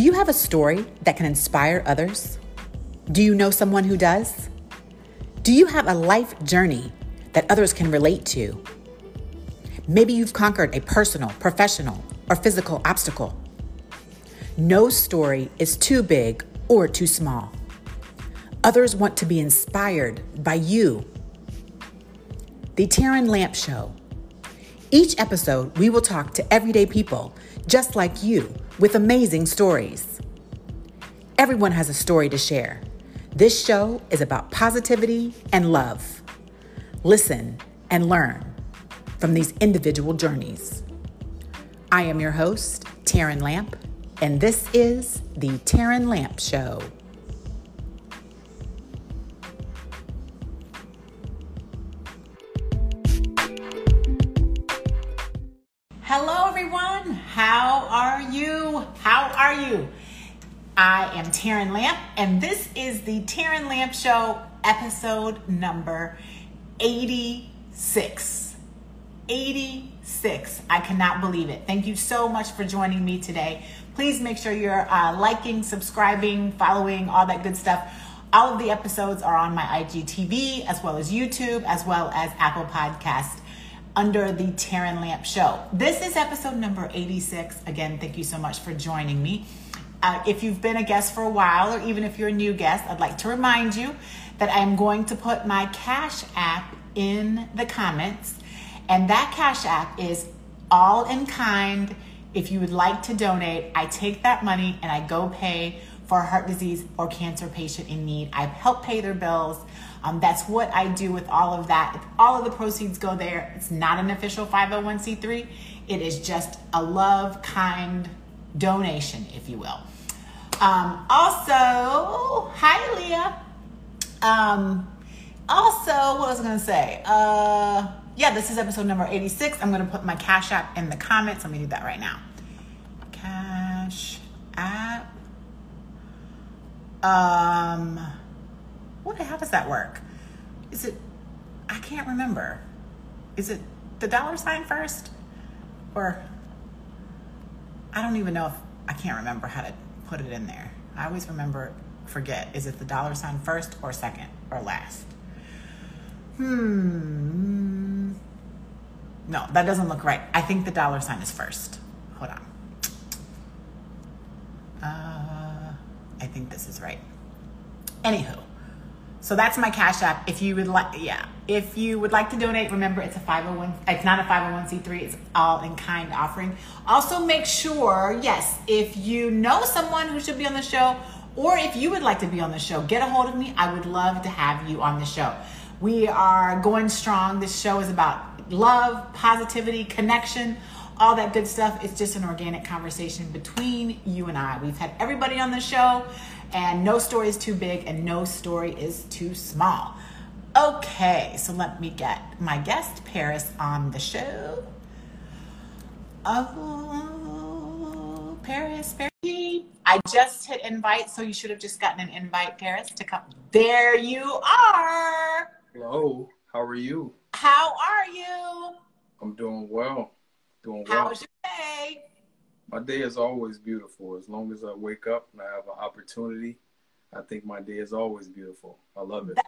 Do you have a story that can inspire others? Do you know someone who does? Do you have a life journey that others can relate to? Maybe you've conquered a personal, professional, or physical obstacle. No story is too big or too small. Others want to be inspired by you. The Terran Lamp Show. Each episode, we will talk to everyday people just like you with amazing stories. Everyone has a story to share. This show is about positivity and love. Listen and learn from these individual journeys. I am your host, Terran Lamp, and this is the Terran Lamp Show. Hello, everyone. How are you? Are you? I am Terran Lamp, and this is the Terran Lamp Show, episode number 86. 86. I cannot believe it. Thank you so much for joining me today. Please make sure you're uh, liking, subscribing, following, all that good stuff. All of the episodes are on my IGTV, as well as YouTube, as well as Apple Podcast under the Terran Lamp Show. This is episode number 86. Again, thank you so much for joining me. Uh, if you've been a guest for a while, or even if you're a new guest, I'd like to remind you that I am going to put my Cash App in the comments. And that Cash App is all in kind. If you would like to donate, I take that money and I go pay for a heart disease or cancer patient in need. I help pay their bills. Um, that's what I do with all of that. If All of the proceeds go there. It's not an official 501c3. It is just a love, kind donation, if you will. Um, also, hi Leah. Um, also, what was I going to say? Uh, yeah, this is episode number 86. I'm going to put my Cash App in the comments. Let me do that right now. Cash App. Um, How does that work? Is it? I can't remember. Is it the dollar sign first, or I don't even know if I can't remember how to put it in there. I always remember forget. Is it the dollar sign first or second or last? Hmm. No, that doesn't look right. I think the dollar sign is first. Hold on. Uh, I think this is right. Anywho, so that's my Cash App. If you would like, yeah, if you would like to donate, remember it's a 501, it's not a 501c3, it's all in kind offering. Also, make sure, yes, if you know someone who should be on the show, or if you would like to be on the show, get a hold of me. I would love to have you on the show. We are going strong. This show is about love, positivity, connection, all that good stuff. It's just an organic conversation between you and I. We've had everybody on the show, and no story is too big and no story is too small. Okay, so let me get my guest, Paris, on the show. Oh, Paris, Paris. I just hit invite, so you should have just gotten an invite, Paris, to come. There you are. Hello, how are you? How are you? I'm doing well. Doing well. How was your day? My day is always beautiful. As long as I wake up and I have an opportunity, I think my day is always beautiful. I love it.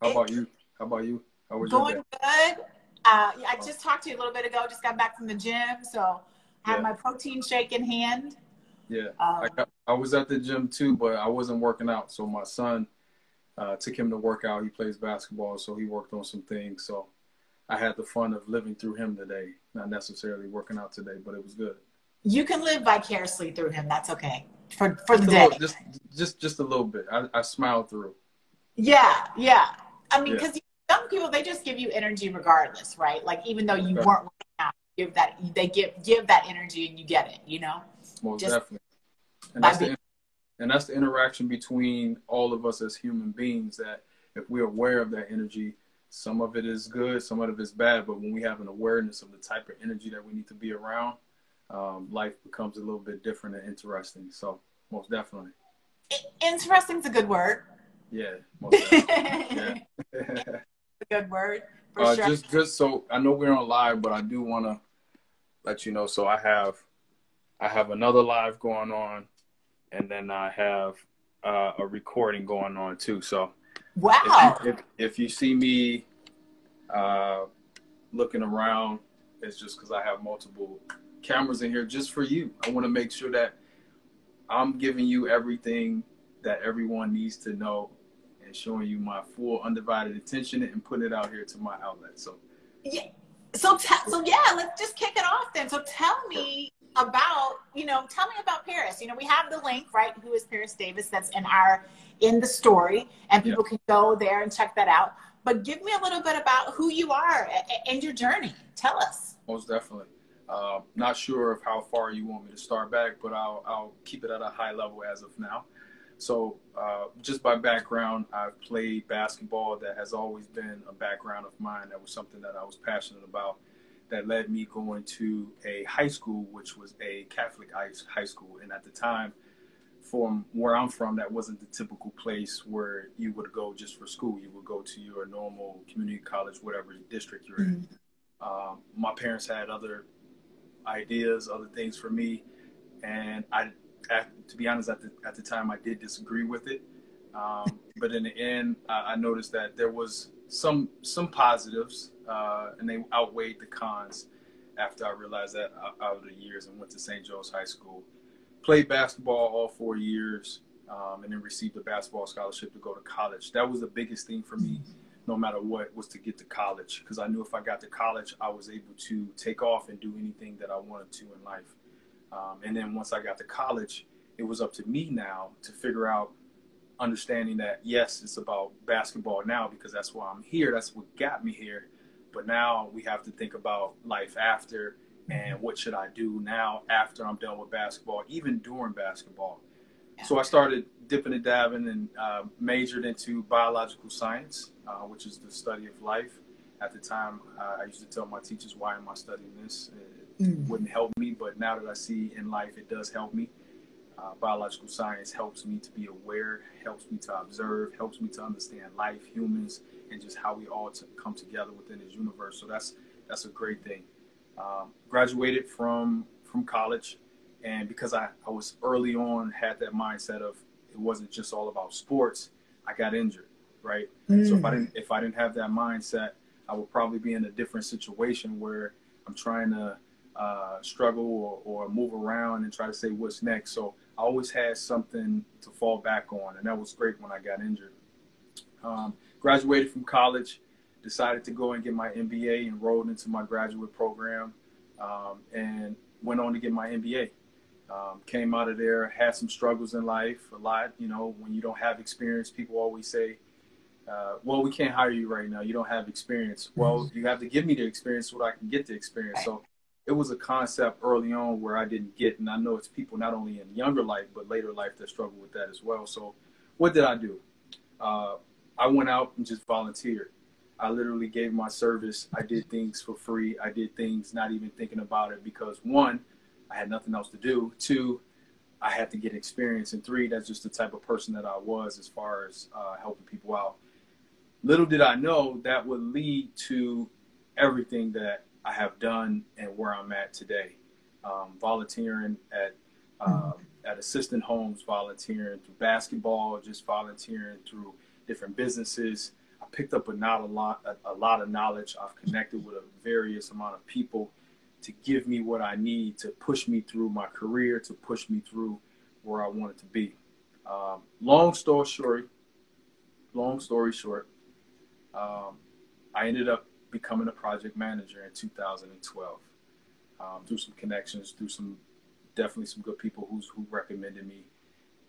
How about you? How about you? How was Going your day? good. Uh, I just talked to you a little bit ago. Just got back from the gym, so I have Yeah. my protein shake in hand. Yeah, Um, I, got, I was at the gym too, but I wasn't working out. So my son uh, took him to work out. He plays basketball, so he worked on some things. So I had the fun of living through him today. Not necessarily working out today, but it was good. You can live vicariously through him. That's okay for for the Just a day. little- just, just, just a little bit. I, I smiled through. Yeah, yeah. I mean, Yeah. because some people they just give you energy regardless, right? Like even though you Right. weren't working out, give that they give give that energy and you get it. You know. most Just definitely. And that's the and that's the interaction between all of us as human beings. That if we're aware of that energy, some of it is good, some of it is bad. But when we have an awareness of the type of energy that we need to be around, um, life becomes a little bit different and interesting. So most definitely, Interesting's a good word. yeah, most yeah. a good word for uh, sure. Just, just so I know we're on live, but I do want to let you know. So I have, I have another live going on, and then I have uh, a recording going on too. So, wow. If you, if, if you see me uh, looking around, it's just because I have multiple cameras in here just for you. I want to make sure that I'm giving you everything that everyone needs to know and showing you my full undivided attention and putting it out here to my outlet. So, yeah. So, t- so yeah, let's just kick it off then. So, tell me about, you know, tell me about Paris. You know, we have the link, right? Who is Paris Davis? That's in our in the story, and people yeah. can go there and check that out. But give me a little bit about who you are and your journey. Tell us. Most definitely. Uh, not sure of how far you want me to start back, but I'll, I'll keep it at a high level as of now. So, uh, just by background, I've played basketball. That has always been a background of mine. That was something that I was passionate about. That led me going to a high school, which was a Catholic high school. And at the time, from where I'm from, that wasn't the typical place where you would go just for school. You would go to your normal community college, whatever district you're in. Mm-hmm. Um, my parents had other ideas, other things for me, and I, at, to be honest, at the at the time, I did disagree with it. Um, but in the end, I, I, noticed that there was some some positives, uh, and they outweighed the cons. After I realized that out of the years and went to St. Joe's High School, played basketball all four years, um, and then received a basketball scholarship to go to college. That was the biggest thing for me no matter what, was to get to college because I knew if I got to college, I was able to take off and do anything that I wanted to in life. Um, and then once I got to college, it was up to me now to figure out understanding that yes, it's about basketball now because that's why I'm here. That's what got me here. But now we have to think about life after and what should I do now after I'm done with basketball, even during basketball. So I started dipping and dabbing and uh, majored into biological science, uh, which is the study of life. At the time, uh, I used to tell my teachers, "Why am I studying this? It mm. wouldn't help me." But now that I see in life, it does help me. Uh, biological science helps me to be aware, helps me to observe, helps me to understand life, humans, and just how we all to come together within this universe. So that's that's a great thing. Um, graduated from from college, and because I, I was early on had that mindset of it wasn't just all about sports. I got injured, right? Mm. So if I didn't if I didn't have that mindset, I would probably be in a different situation where I'm trying to uh, struggle or, or move around and try to say what's next. So I always had something to fall back on, and that was great when I got injured. Um, graduated from college, decided to go and get my MBA, enrolled into my graduate program, um, and went on to get my MBA. Um, came out of there, had some struggles in life, a lot. You know, when you don't have experience, people always say, uh, "Well, we can't hire you right now. You don't have experience." Well, mm-hmm. you have to give me the experience so that I can get the experience. So it was a concept early on where I didn't get, and I know it's people not only in younger life but later life that struggle with that as well. So, what did I do? Uh, I went out and just volunteered. I literally gave my service. I did things for free. I did things not even thinking about it because one, I had nothing else to do. Two, I had to get experience. And three, that's just the type of person that I was as far as uh, helping people out. Little did I know that would lead to everything that I have done and where I'm at today. Um, volunteering at um, at assistant homes, volunteering through basketball, just volunteering through different businesses. I picked up a not a lot a, a lot of knowledge. I've connected with a various amount of people to give me what I need to push me through my career, to push me through where I wanted to be. Um, long story short, long story short, um, I ended up becoming a project manager in 2012 um, through some connections, through some definitely some good people who's who recommended me,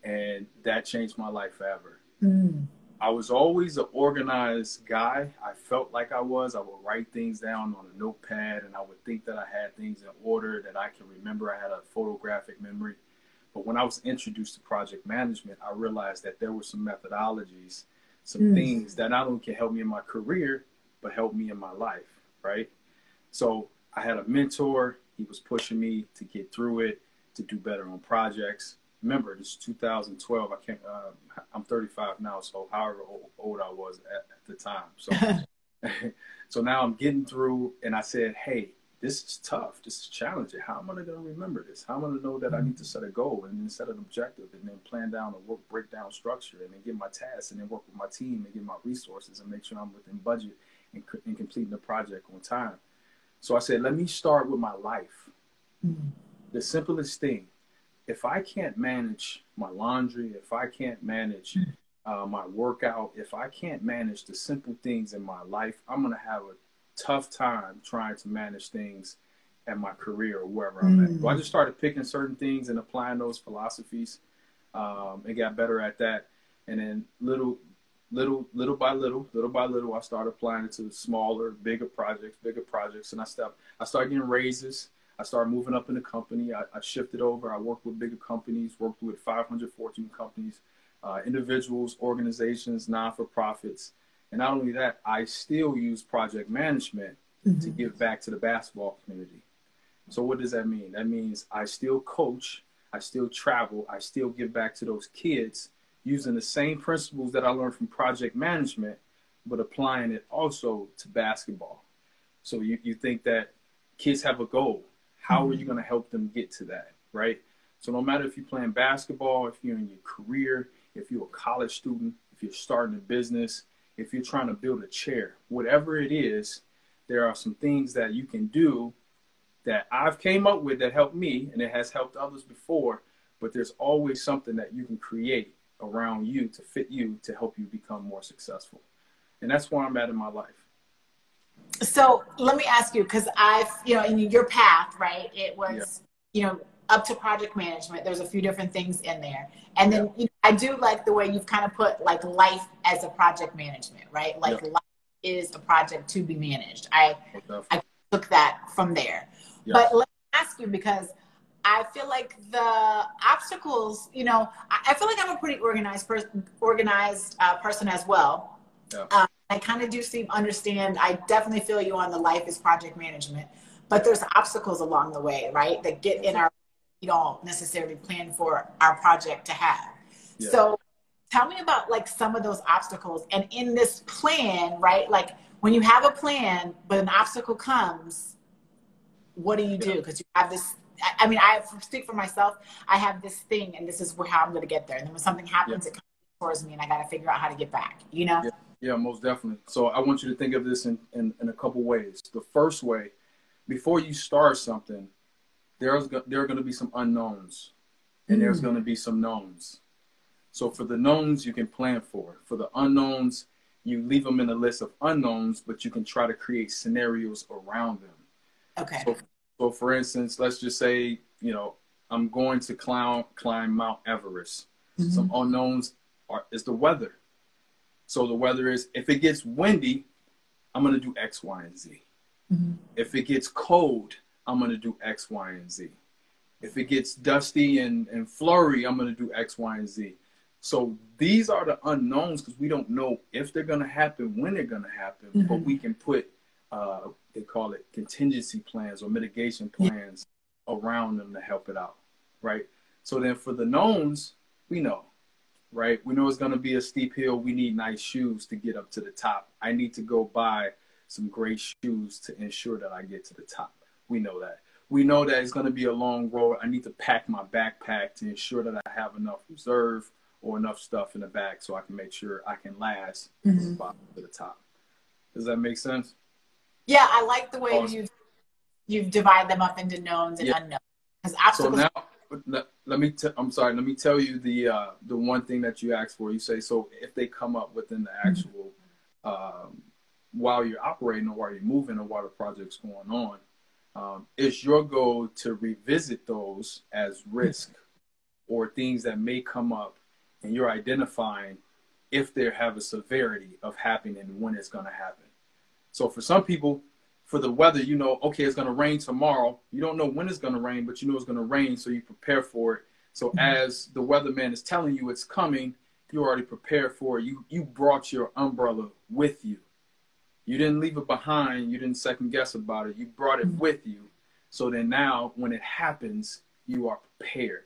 and that changed my life forever. Mm. I was always an organized guy. I felt like I was. I would write things down on a notepad and I would think that I had things in order that I can remember. I had a photographic memory. But when I was introduced to project management, I realized that there were some methodologies, some mm. things that not only can help me in my career, but help me in my life, right? So I had a mentor. He was pushing me to get through it, to do better on projects remember this is 2012. I can't. Uh, I'm 35 now, so however old I was at, at the time. So, so now I'm getting through, and I said, hey, this is tough. This is challenging. How am I going to remember this? How am I going to know that I need to set a goal and then set an objective and then plan down a work breakdown structure and then get my tasks and then work with my team and get my resources and make sure I'm within budget and, and completing the project on time. So I said, let me start with my life. Mm-hmm. The simplest thing. If I can't manage my laundry, if I can't manage mm-hmm. uh, my workout, if I can't manage the simple things in my life, I'm going to have a tough time trying to manage things at my career or wherever I'm at. So I mm. just started picking certain things and applying those philosophies, um, and got better at that. And then little, little, little by little, little by little, I started applying it to smaller, bigger projects, bigger projects. And I stepped, I started getting raises. I started moving up in the company. I, I shifted over. I worked with bigger companies, worked with 500 Fortune companies, uh, individuals, organizations, non-for-profits. And not only that, I still use project management mm-hmm. to give back to the basketball community. So what does that mean? That means I still coach, I still travel, I still give back to those kids using the same principles that I learned from project management, but applying it also to basketball. So you, you think that kids have a goal. How are you mm-hmm. going to help them get to that, right? So no matter if you're playing basketball, if you're in your career, if you're a college student, if you're starting a business, if you're trying to build a chair, whatever it is, there are some things that you can do that I've came up with that helped me and it has helped others before, but there's always something that you can create around you to fit you to help you become more successful. And that's where I'm at in my life. So let me ask you, because I've, you know, in your path, right, it was, yeah. you know, up to project management. There's a few different things in there. And then yeah. you know, I do like the way you've kind of put like life as a project management, right? Like yeah. life is a project to be managed. I I took that from there. But let me ask you because I feel like the obstacles, you know, I, feel like I'm a pretty organized person, organized uh, person as well. Yeah. Um, I kind of do seem understand. I definitely feel you on the life is project management, but there's obstacles along the way, right? That get in our we don't necessarily plan for our project to have. Yeah. So tell me about like some of those obstacles and in this plan, right? Like when you have a plan, but an obstacle comes, what do you do? Because you have this I mean, I speak for myself. I have this thing, and this is how I'm going to get there. And then when something happens, yeah. it comes towards me, and I got to figure out how to get back. You know? Yeah, yeah most definitely. So I want you to think of this in, in, in a couple ways. The first way, before you start something, there's there are going to be some unknowns, and there's going to be some knowns. So for the knowns, you can plan for. For the unknowns, you leave them in a list of unknowns, but you can try to create scenarios around them. Okay. So, so for instance, let's just say you know I'm going to climb climb Mount Everest. Mm-hmm. Some unknowns are is the weather. So the weather is if it gets windy, I'm going to do X, Y, and Z. Mm-hmm. If it gets cold, I'm going to do X, Y, and Z. If it gets dusty and, and flurry, I'm going to do X, Y, and Z. So these are the unknowns because we don't know if they're going to happen, when they're going to happen, mm-hmm. but we can put, uh, they call it contingency plans or mitigation plans yeah. around them to help it out, right? So then for the knowns, we know, right? We know it's going to be a steep hill. We need nice shoes to get up to the top. I need to go buy some great shoes to ensure that I get to the top. We know that. We know that it's going to be a long road. I need to pack my backpack to ensure that I have enough reserve or enough stuff in the back so I can make sure I can last mm-hmm. from the bottom to the top. Does that make sense? Yeah, I like the way awesome. you you've divided them up into knowns and yeah. unknowns. Because obstacles. So now, let me. i I'm sorry. Let me tell you the uh, the one thing that you asked for. You say so if they come up within the mm-hmm. actual mm-hmm. um, while you're operating or while you're moving or while the project's going on, um, it's your goal to revisit those as risk or things that may come up, and you're identifying if they have a severity of happening and when it's going to happen. So for some people, for the weather, you know, okay, it's going to rain tomorrow. You don't know when it's going to rain, but you know it's going to rain, so you prepare for it. So mm-hmm. as the weatherman is telling you it's coming, you already prepared for it. You you brought your umbrella with you. You didn't leave it behind. You didn't second guess about it. You brought it mm-hmm. with you. So then now when it happens, you are prepared.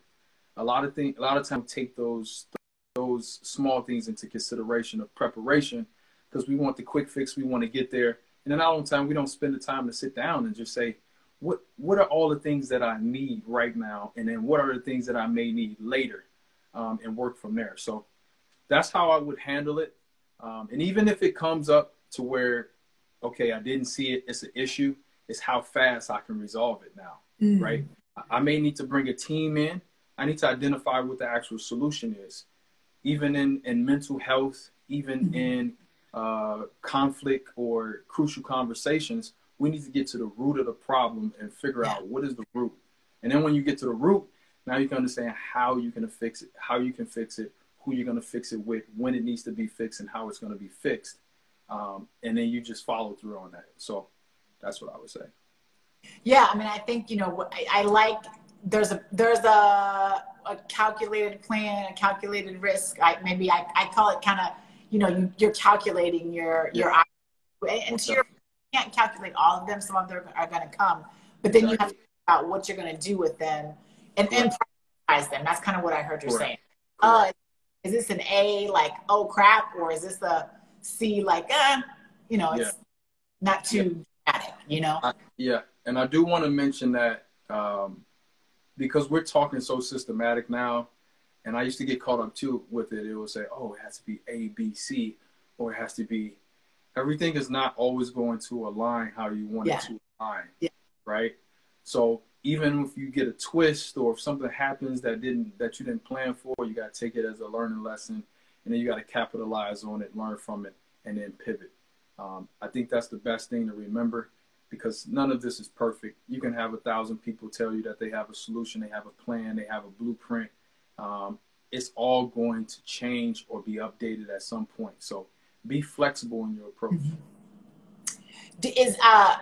A lot of things, a lot of times take those those small things into consideration of preparation because we want the quick fix. We want to get there. And then all the time we don't spend the time to sit down and just say, what what are all the things that I need right now, and then what are the things that I may need later, um, and work from there. So that's how I would handle it. Um, and even if it comes up to where, okay, I didn't see it, it's an issue. It's how fast I can resolve it now, mm. right? I may need to bring a team in. I need to identify what the actual solution is. Even in, in mental health, even mm-hmm. in uh, conflict or crucial conversations, we need to get to the root of the problem and figure out what is the root. And then when you get to the root, now you can understand how you can fix it, how you can fix it, who you're going to fix it with, when it needs to be fixed, and how it's going to be fixed. Um, and then you just follow through on that. So that's what I would say. Yeah, I mean, I think you know, I, I like there's a there's a, a calculated plan, a calculated risk. I maybe I, I call it kind of you know you, you're calculating your yeah. your and so your, you can't calculate all of them. Some of them are going to come, but then exactly. you have to figure out what you're going to do with them and and prioritize them. That's kind of what I heard you saying. Uh, is this an A like oh crap, or is this a C like uh, you know it's yeah. not too yeah. dramatic, you know? I, yeah, and I do want to mention that um, because we're talking so systematic now, and I used to get caught up too with it. It would say, "Oh, it has to be A, B, C," or it has to be. Everything is not always going to align how you want yeah. it to align, yeah. right? So even if you get a twist or if something happens that didn't that you didn't plan for, you got to take it as a learning lesson, and then you got to capitalize on it, learn from it, and then pivot. Um, I think that's the best thing to remember because none of this is perfect. You can have a thousand people tell you that they have a solution, they have a plan, they have a blueprint. Um, it's all going to change or be updated at some point. So be flexible in your approach. Mm-hmm. Is uh,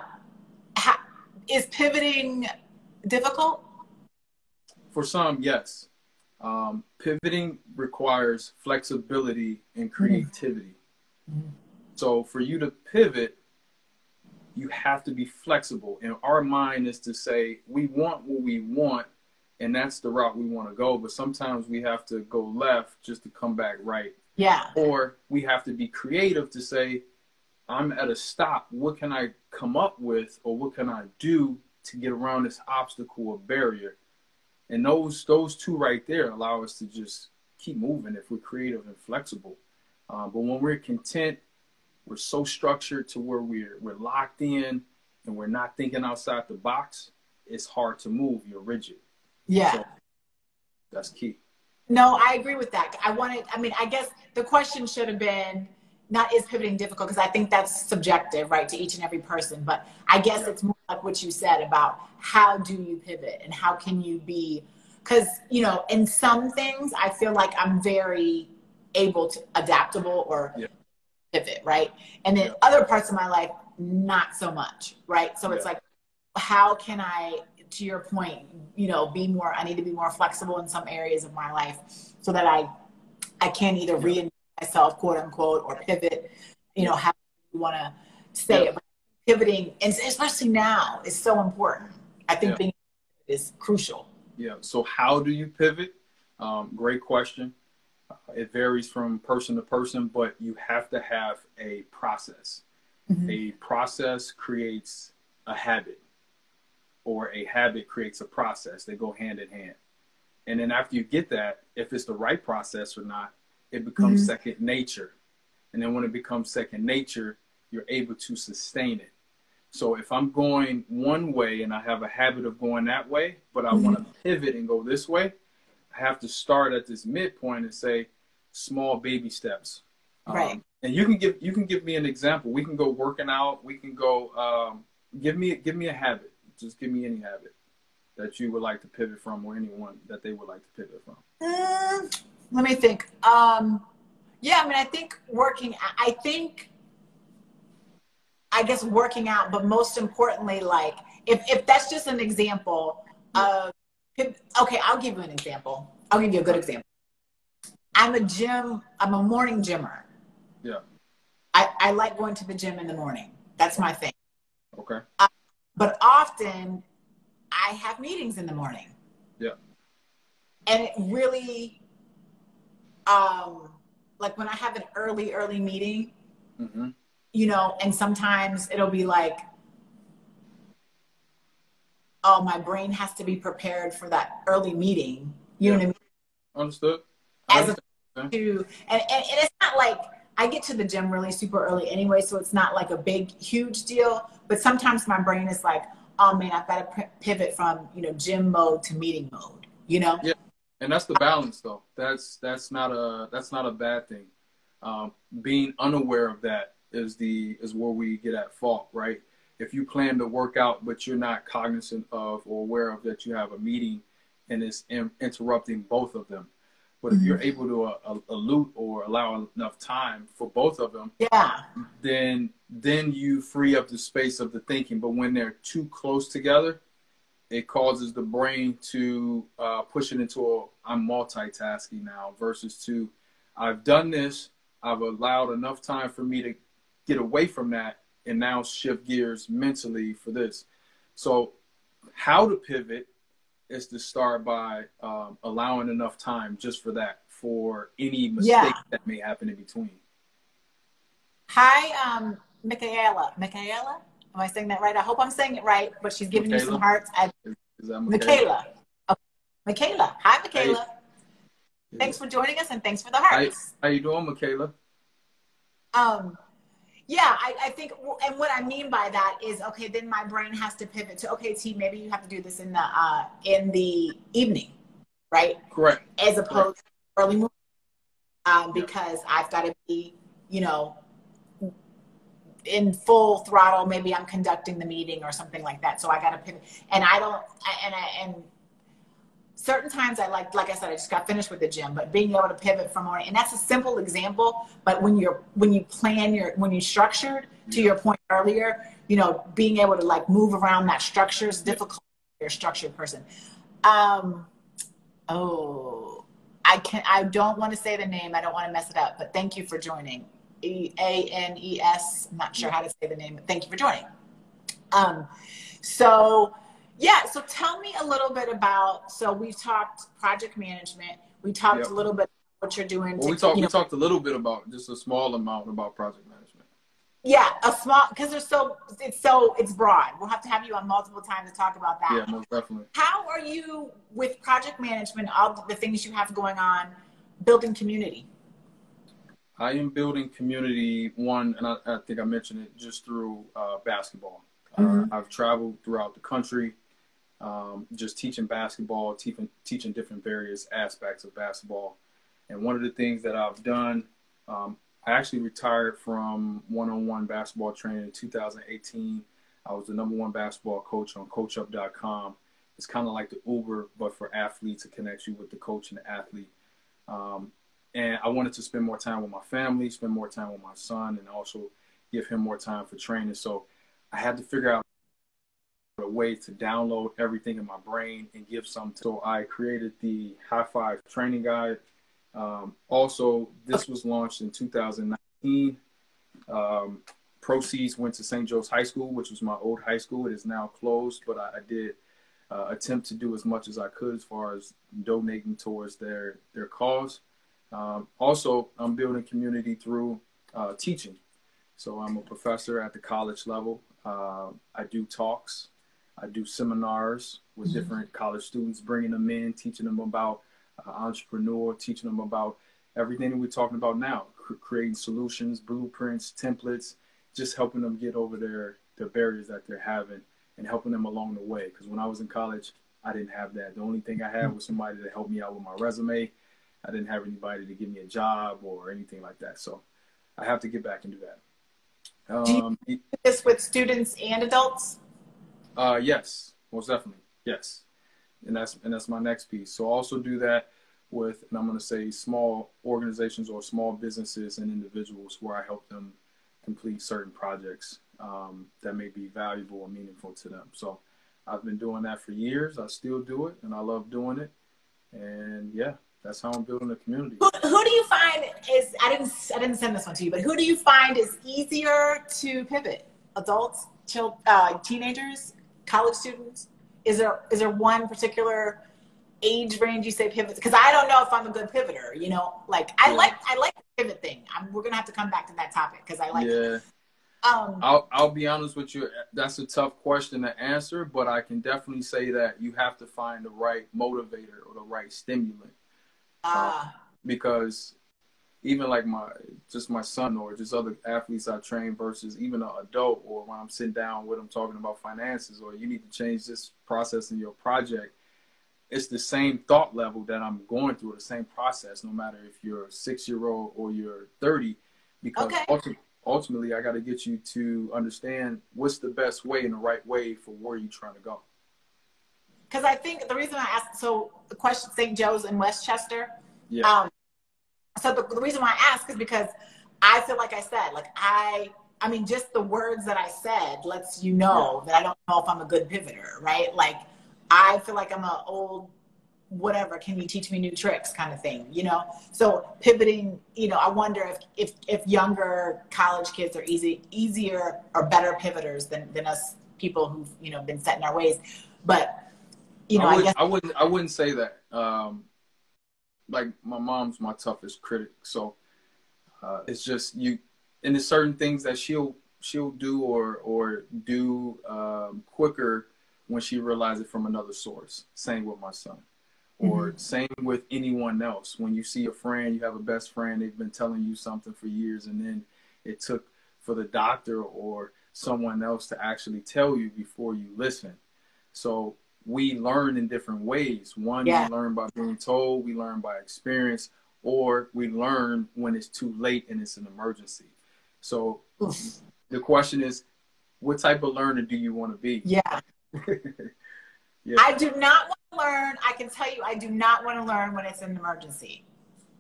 ha- is pivoting difficult? For some, yes. Um, pivoting requires flexibility and mm-hmm. creativity. Mm-hmm. So for you to pivot, you have to be flexible. And our mind is to say, we want what we want, and that's the route we want to go. But sometimes we have to go left just to come back right. Yeah. Or we have to be creative to say, I'm at a stop. What can I come up with, or what can I do to get around this obstacle or barrier? And those those two right there allow us to just keep moving if we're creative and flexible. Uh, but when we're content we're so structured to where we're we're locked in and we're not thinking outside the box, it's hard to move. You're rigid. Yeah. So that's key. No, I agree with that. I wanted, I mean, I guess the question should have been not is pivoting difficult because I think that's subjective, right, to each and every person. But I guess yeah. it's more like what you said about how do you pivot and how can you be, because, you know, in some things, I feel like I'm very able to adaptable or yeah pivot, right? And then yeah. other parts of my life, not so much, right? So it's like, how can I, to your point, you know, be more, I need to be more flexible in some areas of my life so that I, I can either yeah. reinvent myself, quote unquote, or pivot, you know, how you want to say it. But pivoting, and especially now, is so important. I think being is crucial. Yeah. So how do you pivot? Um, great question. It varies from person to person, but you have to have a process. Mm-hmm. A process creates a habit, or a habit creates a process. They go hand in hand. And then after you get that, if it's the right process or not, it becomes mm-hmm. second nature. And then when it becomes second nature, you're able to sustain it. So if I'm going one way and I have a habit of going that way, but I mm-hmm. want to pivot and go this way, I have to start at this midpoint and say small baby steps. Right. Um, and you can give you can give me an example. We can go working out. We can go. Um, give me give me a habit. Just give me any habit that you would like to pivot from, or anyone that they would like to pivot from. Mm, let me think. Um, yeah, I mean, I think working. I think. I guess working out, but most importantly, like if if that's just an example of okay, I'll give you an example. I'll give you a good example. I'm a gym, I'm a morning gymmer. Yeah. I, I like going to the gym in the morning. That's my thing. Okay. Uh, but often I have meetings in the morning. Yeah. And it really, um, like when I have an early, early meeting, mm-hmm. you know, and sometimes it'll be like oh, my brain has to be prepared for that early meeting. You yeah. know what I mean? Understood. As opposed to, and, and, and it's not like I get to the gym really super early anyway, so it's not like a big, huge deal. But sometimes my brain is like, oh man, I've got to pivot from you know gym mode to meeting mode. You know? Yeah, and that's the balance though. That's that's not a that's not a bad thing. Um, being unaware of that is the is where we get at fault, right? If you plan to work out but you're not cognizant of or aware of that you have a meeting and it's in, interrupting both of them. But if mm-hmm. you're able to uh, elude or allow enough time for both of them, yeah, then then you free up the space of the thinking. But when they're too close together, it causes the brain to uh, push it into a I'm multitasking now versus to I've done this, I've allowed enough time for me to get away from that and now shift gears mentally for this. So, how to pivot is to start by um, allowing enough time just for that, for any mistake yeah. that may happen in between. Hi, um, Michaela. Michaela? Am I saying that right? I hope I'm saying it right, but she's giving Michaela? you some hearts. I, is, is Michaela? Michaela. Okay. Michaela. Hi, Michaela. Hey. Thanks for joining us and thanks for the hearts. How, how you doing, Michaela? Um, yeah, I, I, think, and what I mean by that is, okay, then my brain has to pivot to, okay, T, maybe you have to do this in the uh, in the evening, right? Correct. As opposed Correct. to early morning, um, because yeah. I've got to be, you know, in full throttle. Maybe I'm conducting the meeting or something like that. So I got to pivot, and I don't, and I, and certain times I like, like I said, I just got finished with the gym, but being able to pivot from morning, and that's a simple example. But when you're, when you plan your, when you structured to your point earlier, you know, being able to like move around that structure is difficult. You're a structured person. Um, oh, I can I don't want to say the name. I don't want to mess it up, but thank you for joining. E A N E S. I'm not sure how to say the name, but thank you for joining. Um, so yeah, so tell me a little bit about. So we've talked project management. We talked yep. a little bit about what you're doing. Well, to, we talked. We know, talked a little bit about just a small amount about project management. Yeah, a small because there's so it's so it's broad. We'll have to have you on multiple times to talk about that. Yeah, most definitely. How are you with project management? All the things you have going on, building community. I am building community. One, and I, I think I mentioned it just through uh, basketball. Mm-hmm. Uh, I've traveled throughout the country um, just teaching basketball, teaching teaching different various aspects of basketball. And one of the things that I've done, um, I actually retired from one-on-one basketball training in 2018. I was the number one basketball coach on CoachUp.com. It's kind of like the Uber, but for athletes to connect you with the coach and the athlete. Um, and I wanted to spend more time with my family, spend more time with my son, and also give him more time for training. So I had to figure out a way to download everything in my brain and give some. So I created the High Five Training Guide. Um, also, this was launched in 2019. Um, proceeds went to St. Joe's High School, which was my old high school. It is now closed, but I, I did uh, attempt to do as much as I could as far as donating towards their their cause. Um, also, I'm building community through uh, teaching. So I'm a professor at the college level. Uh, I do talks I do seminars with mm-hmm. different college students, bringing them in, teaching them about uh, entrepreneur, teaching them about everything that we're talking about now, c- creating solutions, blueprints, templates, just helping them get over their the barriers that they're having and helping them along the way. Because when I was in college, I didn't have that. The only thing I had was somebody to help me out with my resume. I didn't have anybody to give me a job or anything like that. So I have to get back and do that. Um, do you um, do this with students and adults? Uh, yes, most definitely. Yes. And that's and that's my next piece. So I also do that with, and I'm going to say small organizations or small businesses and individuals where I help them complete certain projects um, that may be valuable and meaningful to them. So I've been doing that for years. I still do it, and I love doing it. And yeah, that's how I'm building a community. Who, who do you find is I didn't I didn't send this one to you, but who do you find is easier to pivot? Adults, children, uh, teenagers, college students? Is there is there one particular age range you say pivot? Because I don't know if I'm a good pivoter. You know, like I yeah. like I like the pivot thing. I'm, we're gonna have to come back to that topic because I like. Yeah. Um, I'll I'll be honest with you. That's a tough question to answer, but I can definitely say that you have to find the right motivator or the right stimulant. Ah. Uh, because even like my just my son or just other athletes I train versus even an adult or when I'm sitting down with them talking about finances or you need to change this process in your project, it's the same thought level that I'm going through, the same process, no matter if you're a six year old or you're 30, because okay. ultimately, ultimately I got to get you to understand what's the best way and the right way for where you're trying to go. Because I think the reason I asked, so the question, St. Joe's in Westchester. Yeah. Um, so the, the reason why I ask is because I feel like I said, like I, I mean, just the words that I said lets you know that I don't know if I'm a good pivoter, right? Like I feel like I'm an old whatever can you teach me new tricks kind of thing you know? So pivoting you know i wonder if if if younger college kids are easy easier or better pivoters than than us people who've you know been set in our ways. But you know i, would, I guess i wouldn't i wouldn't say that um like my mom's my toughest critic so uh it's just you and there's certain things that she'll she'll do or or do um quicker when she realizes it from another source. Same with my son. Or mm-hmm. same with anyone else. When you see a friend you have a best friend they've been telling you something for years and then it took for the doctor or someone else to actually tell you before you listen. So we learn in different ways one yeah. we learn by being told we learn by experience or we learn when it's too late and it's an emergency so Oof. the question is what type of learner do you want to be yeah Yeah. I do not want to learn. I can tell you, I do not want to learn when it's an emergency.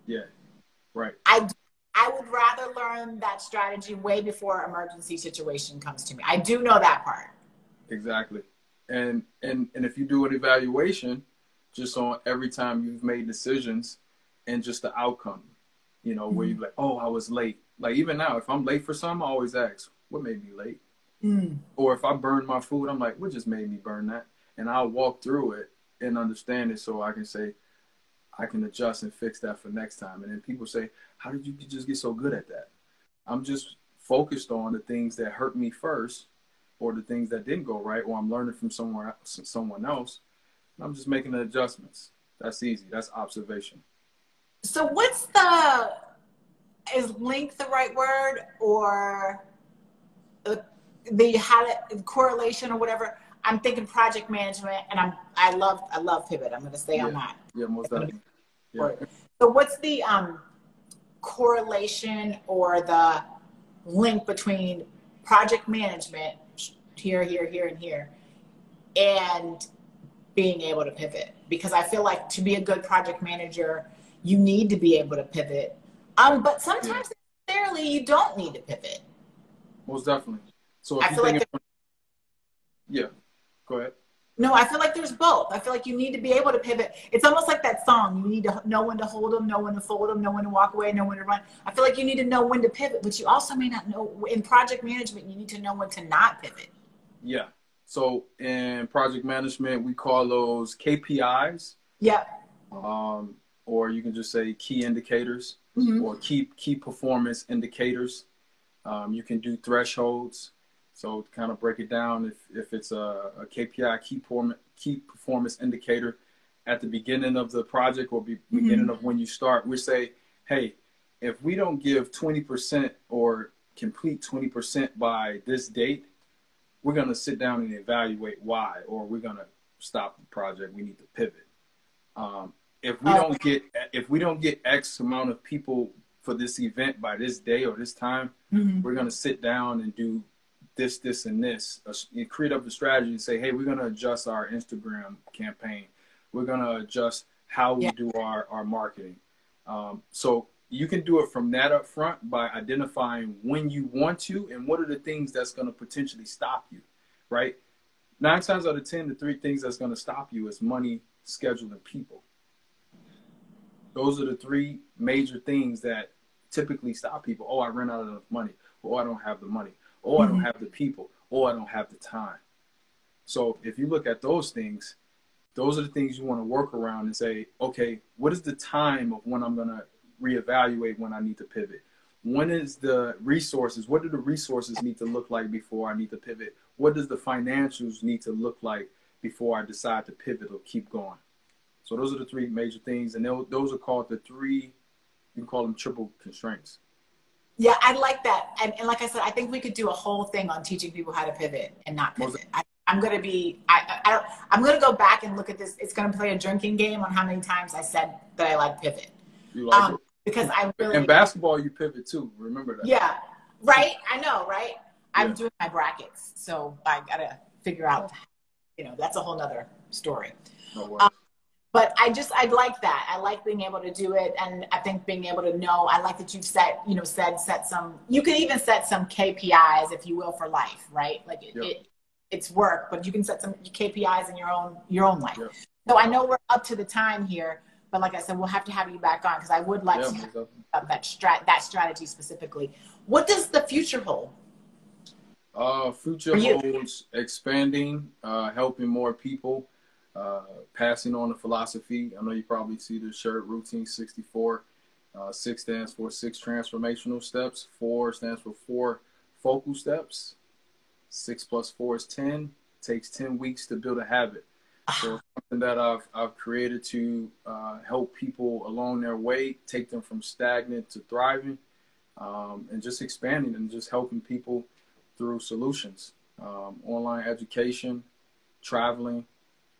Yeah, right. I I would rather learn that strategy way before emergency situation comes to me. I do know that part. Exactly, and and and if you do an evaluation, just on every time you've made decisions, and just the outcome, you know, mm-hmm. where you're like, oh, I was late. Like even now, if I'm late for something, I always ask, what made me late? Mm. Or if I burn my food, I'm like, what just made me burn that? and I'll walk through it and understand it so I can say I can adjust and fix that for next time. And then people say, "How did you just get so good at that?" I'm just focused on the things that hurt me first, or the things that didn't go right, or I'm learning from somewhere someone else. I'm just making the adjustments. That's easy. That's observation. So what's the is link the right word or the, the how correlation or whatever? I'm thinking project management, and I'm I love I love pivot. I'm going to stay yeah. on that. Yeah, most definitely. Yeah. So, what's the um, correlation or the link between project management here, here, here, and here, and being able to pivot? Because I feel like to be a good project manager, you need to be able to pivot. Um, but sometimes necessarily you don't need to pivot. Most definitely. So I feel like yeah. Go ahead. No, I feel like there's both. I feel like you need to be able to pivot. It's almost like that song. You need to know when to hold them, know when to fold them, know when to walk away, know when to run. I feel like you need to know when to pivot, but you also may not know in project management, you need to know when to not pivot. Yeah. So in project management, we call those KPIs. Yeah. Um, or you can just say key indicators mm-hmm. or key key performance indicators. Um, you can do thresholds. So to kind of break it down, if, if it's a, a KPI, key, performance, key performance indicator at the beginning of the project or be, mm-hmm. beginning of when you start, we say, hey, if we don't give 20% or complete 20% by this date, we're going to sit down and evaluate why, or we're going to stop the project. We need to pivot. Um, if we don't get if we don't get X amount of people for this event by this day or this time, mm-hmm. we're going to sit down and do this, this, and this. You create up the strategy and say, hey, we're going to adjust our Instagram campaign. We're going to adjust how we yeah. do our, our marketing. Um, so you can do it from that up front by identifying when you want to and what are the things that's going to potentially stop you, right? Nine times out of 10, the three things that's going to stop you is money, schedule, and people. Those are the three major things that typically stop people. Oh, I ran out of enough money. Oh, I don't have the money or I don't mm-hmm. have the people, Oh, I don't have the time. So if you look at those things, those are the things you want to work around and say, okay, what is the time of when I'm going to reevaluate when I need to pivot? when is the resources what do the resources need to look like before i need to pivot? What does the financials need to look like before i decide to pivot or keep going? So those are the three major things and those are called the three you can call them triple constraints. Yeah i like that. And, and like i said i think we could do a whole thing on teaching people how to pivot and not pivot. I, am going to be I, I don't i'm going to go back and look at this. It's going to play a drinking game on how many times i said that i like pivot. You like um, it because I really in basketball you pivot too. Remember that. Yeah, right. I know, right? I'm doing my brackets, so I gotta figure out. You know, that's a whole nother story. No um, but I just I'd like that. I like being able to do it, and I think being able to know. I like that you've set you know said set some. You can even set some KPIs, if you will, for life, right? Like it, yep. it it's work, but you can set some KPIs in your own your own life. Yep. So I know we're up to the time here. But like I said, we'll have to have you back on because I would like yeah, to have that strat that strategy specifically. What does the future hold? Uh, future holds expanding, uh, helping more people, uh, passing on the philosophy. I know you probably see the shirt routine 64. Uh, six stands for six transformational steps. Four stands for four focal steps. Six plus four is 10. It takes 10 weeks to build a habit. So something that I've I've created to uh, help people along their way, take them from stagnant to thriving, um, and just expanding and just helping people through solutions, um, online education, traveling,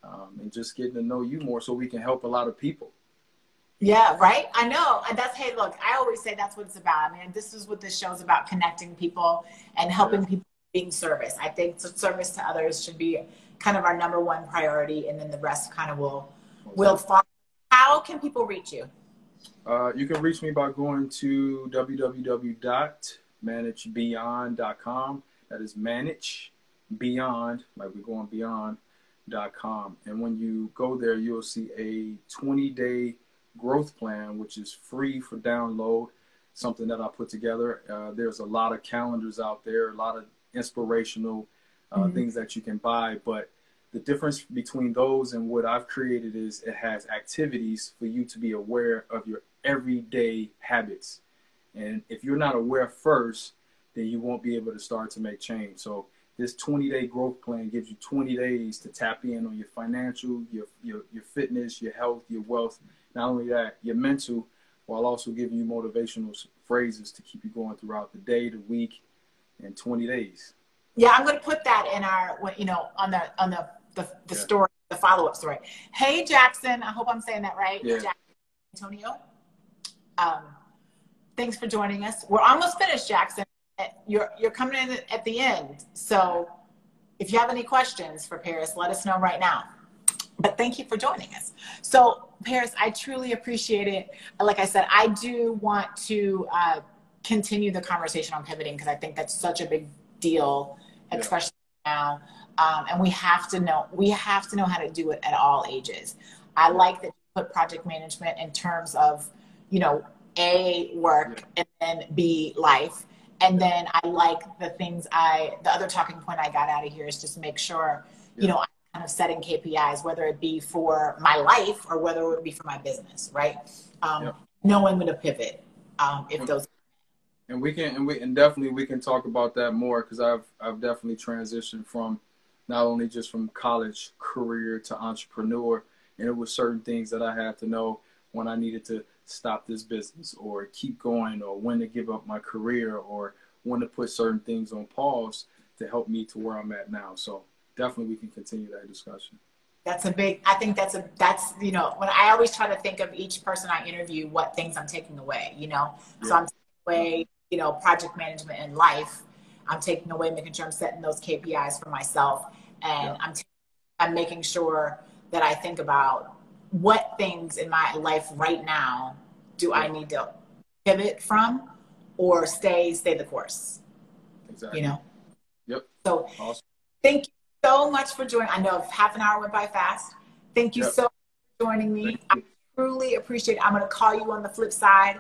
um, and just getting to know you more, so we can help a lot of people. Yeah, right. I know. And that's hey, look, I always say that's what it's about. I mean, this is what this show's about: connecting people and helping yeah. people being service. I think service to others should be kind of our number one priority, and then the rest kind of will will follow. How can people reach you? Uh, you can reach me by going to www.managebeyond.com. That is manage beyond, like we're going beyond.com. And when you go there, you'll see a 20 day growth plan, which is free for download, something that I put together. Uh, there's a lot of calendars out there, a lot of inspirational uh, mm-hmm. things that you can buy. But the difference between those and what I've created is it has activities for you to be aware of your everyday habits. And if you're not aware first, then you won't be able to start to make change. So this 20 day growth plan gives you 20 days to tap in on your financial, your, your, your fitness, your health, your wealth. Not only that, your mental, while also giving you motivational phrases to keep you going throughout the day, the week, and 20 days. Yeah, I'm going to put that in our, you know, on the on the the, the yeah. story, the follow up story. Hey, Jackson. I hope I'm saying that right. Yeah. Jackson Antonio. Um, thanks for joining us. We're almost finished, Jackson. You're you're coming in at the end, so if you have any questions for Paris, let us know right now. But thank you for joining us. So, Paris, I truly appreciate it. Like I said, I do want to uh, continue the conversation on pivoting because I think that's such a big deal especially yeah. now. Um, and we have to know we have to know how to do it at all ages. I like that you put project management in terms of, you know, a work yeah. and then b life. And then I like the things I the other talking point I got out of here is just make sure, you know, I'm kind of setting KPIs, whether it be for my life or whether it would be for my business, right? Um, knowing when to pivot um, if those and we can and we and definitely we can talk about that more because I've I've definitely transitioned from not only just from college career to entrepreneur, and it was certain things that I had to know when I needed to stop this business or keep going or when to give up my career or when to put certain things on pause to help me to where I'm at now. So definitely we can continue that discussion. That's a big I think that's a that's you know when I always try to think of each person I interview what things I'm taking away, you know. Yeah. So I'm taking away you know, project management in life. I'm taking away, making sure I'm setting those KPIs for myself, and yeah. I'm t- I'm making sure that I think about what things in my life right now do I need to pivot from, or stay stay the course. Exactly. You know. Yep. So, awesome. thank you so much for joining. I know half an hour went by fast. Thank you yep. so much for joining me. I truly appreciate it. I'm going to call you on the flip side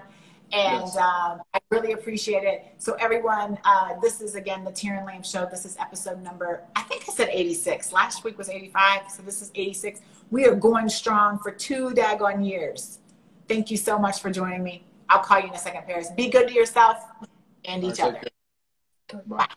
and yes. um, I really appreciate it. So everyone, uh, this is again the Terran Lamp Show. This is episode number, I think I said 86. Last week was 85, so this is 86. We are going strong for two daggone years. Thank you so much for joining me. I'll call you in a second, Paris. Be good to yourself and each All right, other. take care. Bye. Bye.